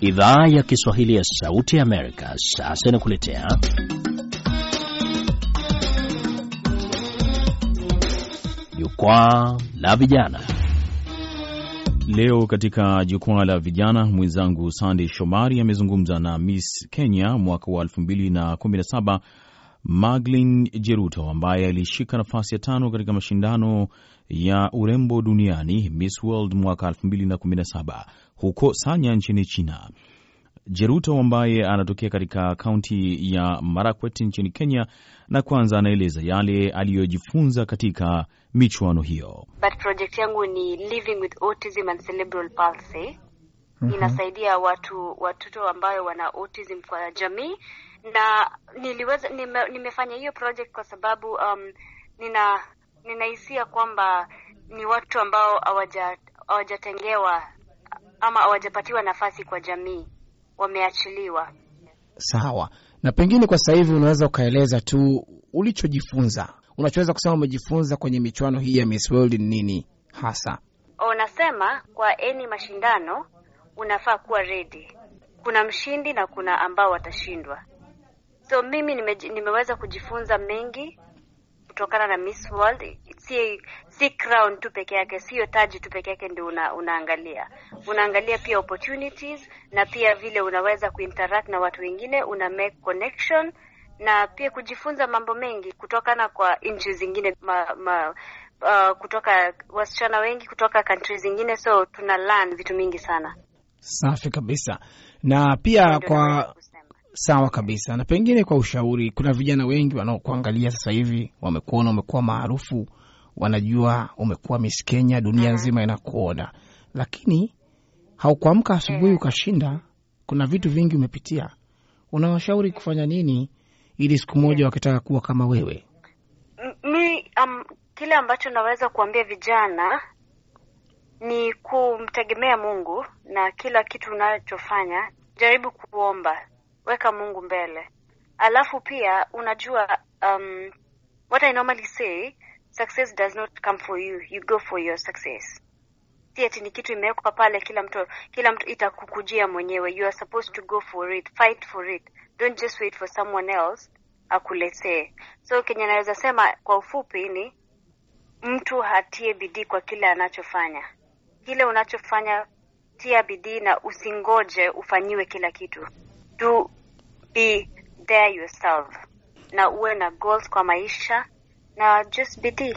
Idhaa ya Kiswahili ya Sauti ya Amerika sasa inakuletea Jukwaa la Vijana. Leo katika Jukwaa la Vijana, mwenzangu Sandey Shomari amezungumza na Miss Kenya mwaka wa 2017 Maglin Jeruto ambaye alishika nafasi ya tano katika mashindano ya urembo duniani Miss World mwaka 2017 huko Sanya nchini China. Jeruto ambaye anatokea katika kaunti ya Marakwet nchini Kenya, na kwanza anaeleza yale aliyojifunza katika michuano hiyo. But project yangu ni living with autism and cerebral palsy. Mm -hmm. Inasaidia watu watoto ambayo wana autism kwa jamii na niliweza nime, nimefanya hiyo project kwa sababu um, nina ninahisia kwamba ni watu ambao hawajatengewa ama hawajapatiwa nafasi kwa jamii, wameachiliwa. Sawa. Na pengine kwa sasa hivi unaweza ukaeleza tu ulichojifunza, unachoweza kusema umejifunza kwenye michuano hii ya Miss World ni nini hasa? Unasema kwa eni mashindano unafaa kuwa ready, kuna mshindi na kuna ambao watashindwa. So mimi nime, nimeweza kujifunza mengi kutokana na Miss World. Si si crown tu peke yake, sio taji tu peke yake ndio una, unaangalia. Unaangalia pia opportunities na pia vile unaweza kuinteract na watu wengine, una make connection na pia kujifunza mambo mengi kutokana kwa nchi zingine ma, ma, uh, kutoka wasichana wengi kutoka countries zingine, so tuna learn vitu mingi sana. Safi kabisa. Na pia kwa Sawa kabisa. Na pengine kwa ushauri, kuna vijana wengi wanaokuangalia sasa hivi, wamekuona umekuwa maarufu, wanajua umekuwa Miss Kenya, dunia nzima inakuona, lakini haukuamka asubuhi ukashinda. Kuna vitu vingi umepitia, unawashauri kufanya nini ili siku moja wakitaka kuwa kama wewe? Mi um, kile ambacho naweza kuambia vijana ni kumtegemea Mungu na kila kitu unachofanya, jaribu kuomba weka Mungu mbele. Alafu pia unajua, um, what I normally say, success does not come for you, you go for your success. Ati ni kitu imewekwa pale, kila mtu kila mtu itakukujia mwenyewe. You are supposed to go for it, fight for it, don't just wait for someone else akuletee. So Kenya naweza sema kwa ufupi ni mtu hatie bidii kwa kile anachofanya. Kile unachofanya tia bidii na usingoje ufanyiwe kila kitu. Be there yourself na uwe na goals kwa maisha na just bidii.